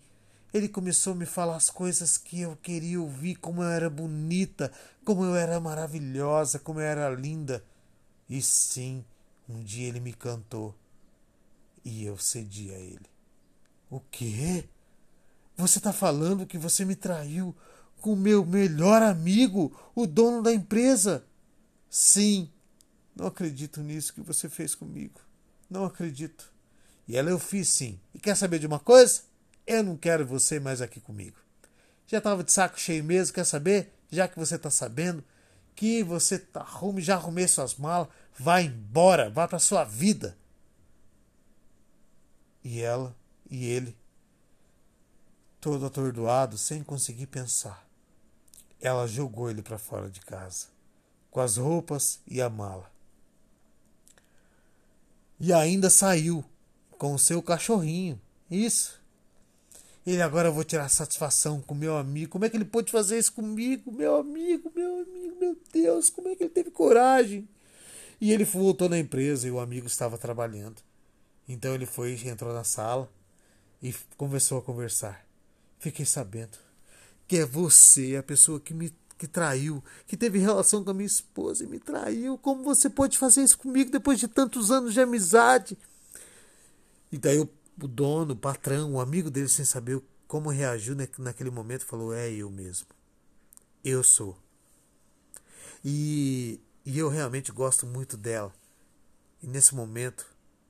Ele começou a me falar as coisas que eu queria ouvir, como eu era bonita, como eu era maravilhosa, como eu era linda. E sim, um dia ele me cantou e eu cedi a ele. O quê? Você está falando que você me traiu com o meu melhor amigo, o dono da empresa? Sim, não acredito nisso que você fez comigo. Não acredito. E ela eu fiz sim. E quer saber de uma coisa? Eu não quero você mais aqui comigo. Já estava de saco cheio mesmo, quer saber? Já que você está sabendo que você tá arrume, já arrumei suas malas, vá embora, vá para sua vida. E ela e ele, todo atordoado, sem conseguir pensar, ela jogou ele para fora de casa, com as roupas e a mala. E ainda saiu com o seu cachorrinho. Isso. Ele agora eu vou tirar satisfação com meu amigo. Como é que ele pôde fazer isso comigo? Meu amigo, meu amigo, meu Deus, como é que ele teve coragem? E ele voltou na empresa e o amigo estava trabalhando. Então ele foi, entrou na sala e começou a conversar. Fiquei sabendo que é você a pessoa que me que traiu, que teve relação com a minha esposa e me traiu. Como você pode fazer isso comigo depois de tantos anos de amizade? E daí o, o dono, o patrão, o amigo dele, sem saber como reagiu naquele momento, falou: É eu mesmo. Eu sou. E, e eu realmente gosto muito dela. E nesse momento,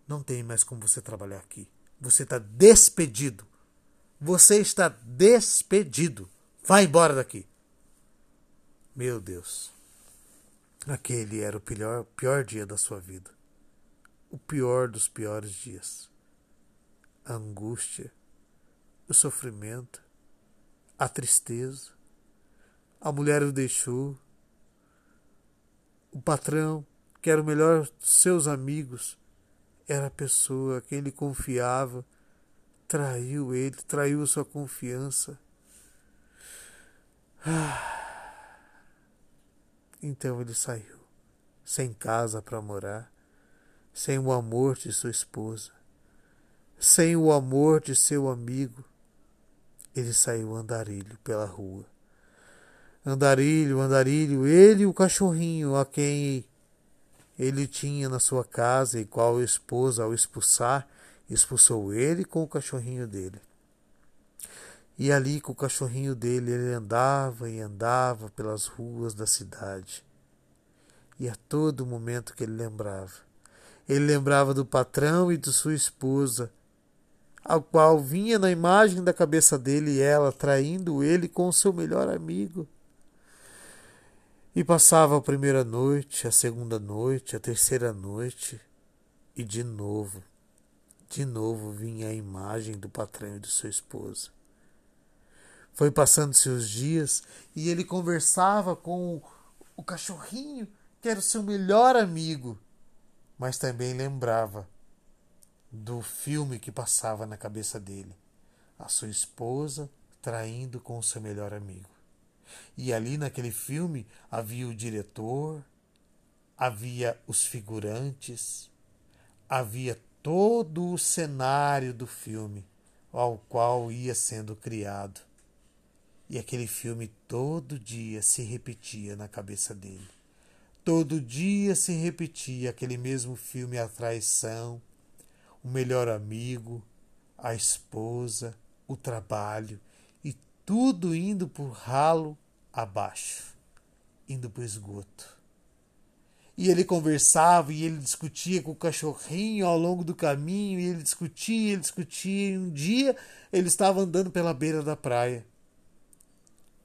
não tem mais como você trabalhar aqui. Você está despedido. Você está despedido. Vai embora daqui. Meu Deus, aquele era o pior, pior dia da sua vida. O pior dos piores dias. A angústia, o sofrimento, a tristeza. A mulher o deixou. O patrão, que era o melhor dos seus amigos, era a pessoa a quem ele confiava, traiu ele, traiu sua confiança. Ah. Então ele saiu, sem casa para morar, sem o amor de sua esposa, sem o amor de seu amigo. Ele saiu andarilho pela rua. Andarilho, andarilho, ele e o cachorrinho a quem ele tinha na sua casa e qual a esposa, ao expulsar, expulsou ele com o cachorrinho dele. E ali com o cachorrinho dele ele andava e andava pelas ruas da cidade. E a todo momento que ele lembrava, ele lembrava do patrão e de sua esposa, ao qual vinha na imagem da cabeça dele ela traindo ele com o seu melhor amigo. E passava a primeira noite, a segunda noite, a terceira noite, e de novo, de novo vinha a imagem do patrão e de sua esposa. Foi passando-se os dias e ele conversava com o cachorrinho, que era o seu melhor amigo, mas também lembrava do filme que passava na cabeça dele: a sua esposa traindo com o seu melhor amigo. E ali naquele filme havia o diretor, havia os figurantes, havia todo o cenário do filme ao qual ia sendo criado. E aquele filme todo dia se repetia na cabeça dele. Todo dia se repetia aquele mesmo filme A Traição, o melhor amigo, a esposa, o trabalho e tudo indo por ralo abaixo, indo para o esgoto. E ele conversava e ele discutia com o cachorrinho ao longo do caminho, e ele discutia, ele discutia, e um dia ele estava andando pela beira da praia.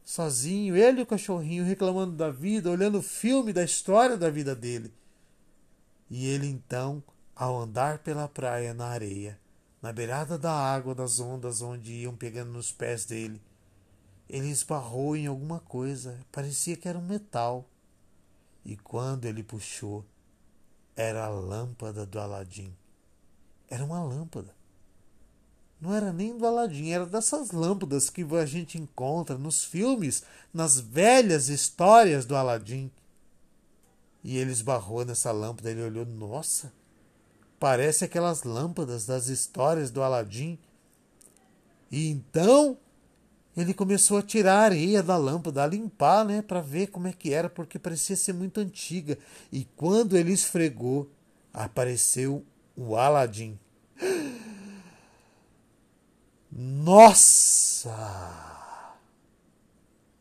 Sozinho, ele e o cachorrinho reclamando da vida, olhando o filme da história da vida dele. E ele então, ao andar pela praia na areia, na beirada da água das ondas onde iam pegando nos pés dele, ele esbarrou em alguma coisa, parecia que era um metal. E quando ele puxou, era a lâmpada do Aladim. Era uma lâmpada. Não era nem do Aladim, era dessas lâmpadas que a gente encontra nos filmes, nas velhas histórias do Aladim. E ele esbarrou nessa lâmpada, ele olhou, nossa, parece aquelas lâmpadas das histórias do Aladim. E então ele começou a tirar a areia da lâmpada, a limpar, né, para ver como é que era, porque parecia ser muito antiga. E quando ele esfregou, apareceu o Aladim. Nossa!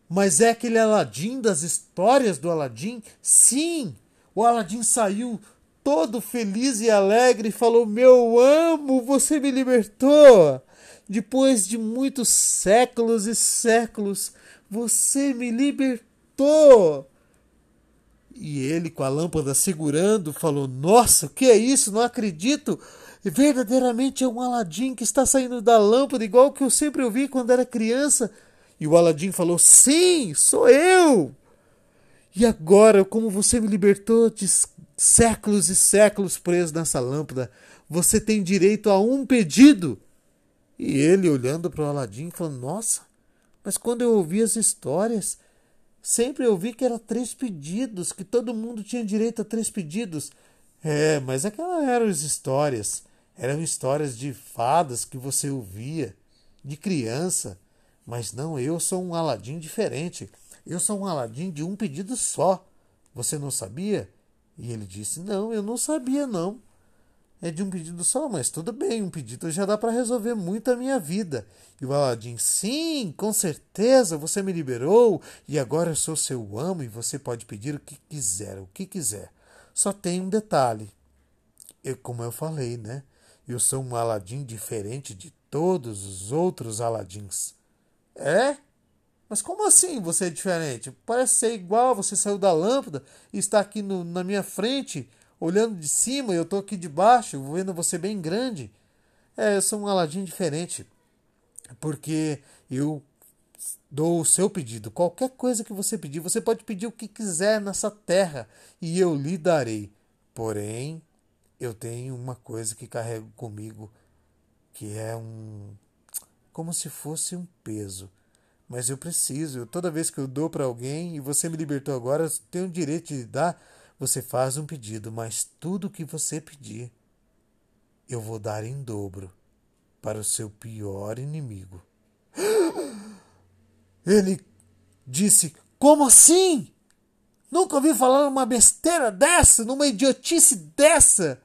Mas é aquele Aladim das histórias do Aladim? Sim! O Aladim saiu todo feliz e alegre e falou: Meu amo, você me libertou! Depois de muitos séculos e séculos, você me libertou. E ele, com a lâmpada segurando, falou: Nossa, o que é isso? Não acredito! Verdadeiramente é um Aladim que está saindo da lâmpada, igual que eu sempre ouvi quando era criança. E o Aladim falou: Sim, sou eu! E agora, como você me libertou de séculos e séculos preso nessa lâmpada, você tem direito a um pedido. E ele, olhando para o Aladim, falou: Nossa, mas quando eu ouvi as histórias, sempre ouvi que eram três pedidos, que todo mundo tinha direito a três pedidos. É, mas aquelas eram as histórias. Eram histórias de fadas que você ouvia, de criança. Mas não, eu sou um Aladim diferente. Eu sou um Aladim de um pedido só. Você não sabia? E ele disse: Não, eu não sabia, não é de um pedido só, mas tudo bem, um pedido já dá para resolver muito a minha vida. E o Aladim, sim, com certeza, você me liberou e agora eu sou seu amo e você pode pedir o que quiser, o que quiser. Só tem um detalhe. Eu, como eu falei, né? Eu sou um Aladim diferente de todos os outros Aladins. É? Mas como assim você é diferente? Parece ser igual, você saiu da lâmpada e está aqui no, na minha frente olhando de cima e eu estou aqui de baixo, vendo você bem grande. É, eu sou um Aladim diferente, porque eu dou o seu pedido. Qualquer coisa que você pedir, você pode pedir o que quiser nessa terra e eu lhe darei. Porém, eu tenho uma coisa que carrego comigo, que é um. como se fosse um peso. mas eu preciso. Toda vez que eu dou para alguém e você me libertou agora, eu tenho o direito de dar. Você faz um pedido, mas tudo que você pedir, eu vou dar em dobro para o seu pior inimigo. Ele disse: Como assim? Nunca ouvi falar numa besteira dessa, numa idiotice dessa.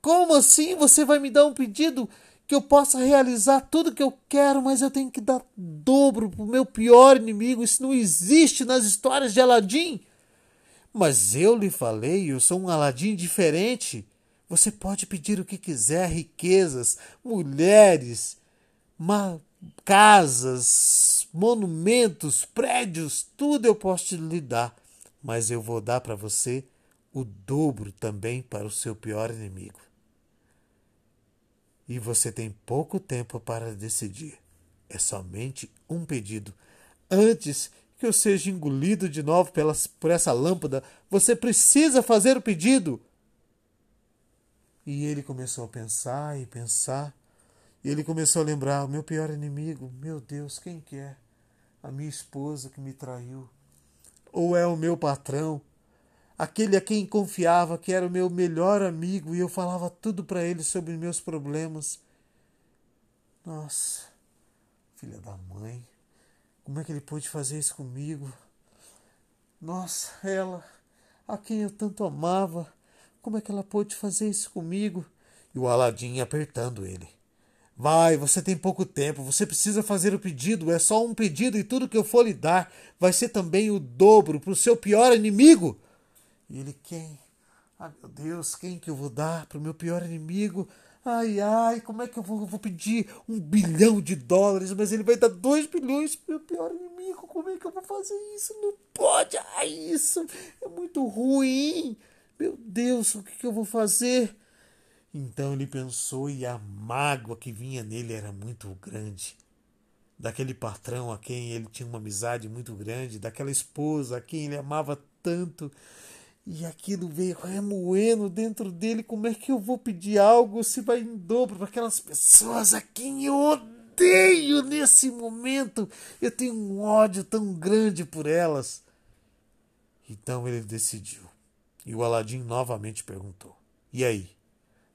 Como assim você vai me dar um pedido que eu possa realizar tudo que eu quero, mas eu tenho que dar dobro pro meu pior inimigo? Isso não existe nas histórias de Aladim. Mas eu lhe falei, eu sou um Aladim diferente. Você pode pedir o que quiser, riquezas, mulheres, casas, monumentos, prédios, tudo eu posso lhe dar mas eu vou dar para você o dobro também para o seu pior inimigo. E você tem pouco tempo para decidir. É somente um pedido. Antes que eu seja engolido de novo pelas, por essa lâmpada, você precisa fazer o pedido. E ele começou a pensar e pensar. E ele começou a lembrar: o meu pior inimigo, meu Deus, quem que é? A minha esposa que me traiu ou é o meu patrão, aquele a quem confiava que era o meu melhor amigo e eu falava tudo para ele sobre meus problemas. Nossa, filha da mãe, como é que ele pôde fazer isso comigo? Nossa, ela, a quem eu tanto amava, como é que ela pôde fazer isso comigo? E o Aladim apertando ele. Vai, você tem pouco tempo, você precisa fazer o pedido, é só um pedido e tudo que eu for lhe dar vai ser também o dobro para o seu pior inimigo. E ele, quem? Ai meu Deus, quem que eu vou dar para o meu pior inimigo? Ai, ai, como é que eu vou, eu vou pedir um bilhão de dólares, mas ele vai dar dois bilhões para o meu pior inimigo? Como é que eu vou fazer isso? Não pode, ai, isso é muito ruim. Meu Deus, o que, que eu vou fazer? Então ele pensou e a mágoa que vinha nele era muito grande. Daquele patrão a quem ele tinha uma amizade muito grande, daquela esposa a quem ele amava tanto. E aquilo veio remoendo dentro dele. Como é que eu vou pedir algo se vai em dobro para aquelas pessoas a quem eu odeio nesse momento? Eu tenho um ódio tão grande por elas. Então ele decidiu. E o Aladim novamente perguntou: E aí?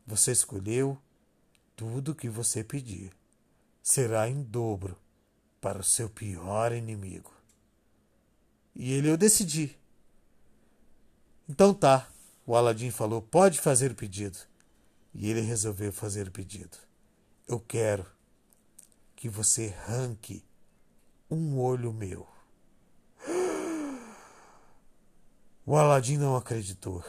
Você escolheu tudo que você pedir. Será em dobro para o seu pior inimigo. E ele eu decidi. Então tá, o Aladim falou: pode fazer o pedido. E ele resolveu fazer o pedido. Eu quero que você arranque um olho meu. O Aladim não acreditou.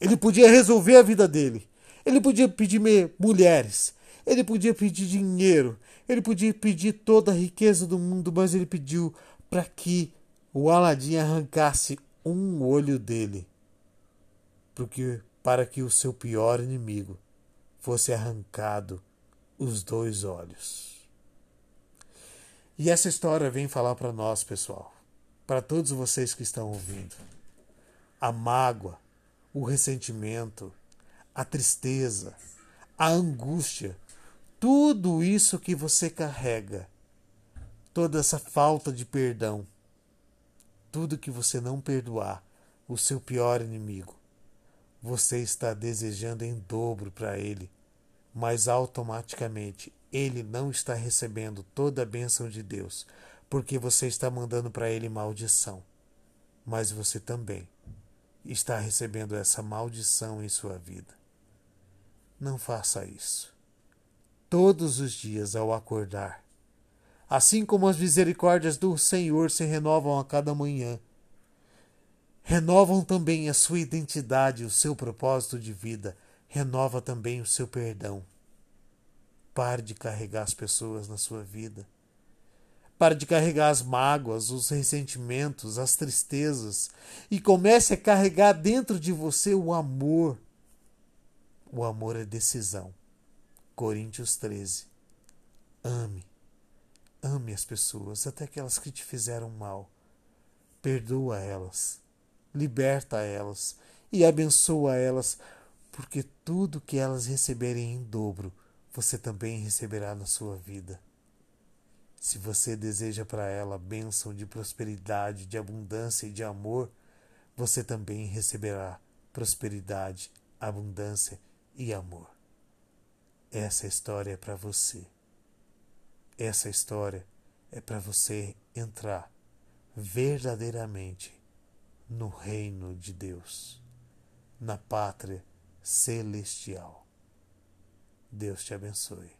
Ele podia resolver a vida dele. Ele podia pedir mulheres. Ele podia pedir dinheiro. Ele podia pedir toda a riqueza do mundo, mas ele pediu para que o Aladim arrancasse um olho dele, porque para que o seu pior inimigo fosse arrancado os dois olhos. E essa história vem falar para nós, pessoal, para todos vocês que estão ouvindo. A mágoa, o ressentimento, a tristeza, a angústia, tudo isso que você carrega, toda essa falta de perdão, tudo que você não perdoar, o seu pior inimigo, você está desejando em dobro para ele, mas automaticamente ele não está recebendo toda a bênção de Deus, porque você está mandando para ele maldição. Mas você também está recebendo essa maldição em sua vida. Não faça isso. Todos os dias ao acordar, assim como as misericórdias do Senhor se renovam a cada manhã, renovam também a sua identidade, o seu propósito de vida, renova também o seu perdão. Pare de carregar as pessoas na sua vida. Pare de carregar as mágoas, os ressentimentos, as tristezas e comece a carregar dentro de você o amor. O amor é decisão. Coríntios 13. Ame. Ame as pessoas, até aquelas que te fizeram mal. Perdoa elas. Liberta elas e abençoa elas, porque tudo que elas receberem em dobro, você também receberá na sua vida. Se você deseja para ela bênção de prosperidade, de abundância e de amor, você também receberá prosperidade, abundância e amor. Essa história é para você. Essa história é para você entrar verdadeiramente no reino de Deus, na pátria celestial. Deus te abençoe.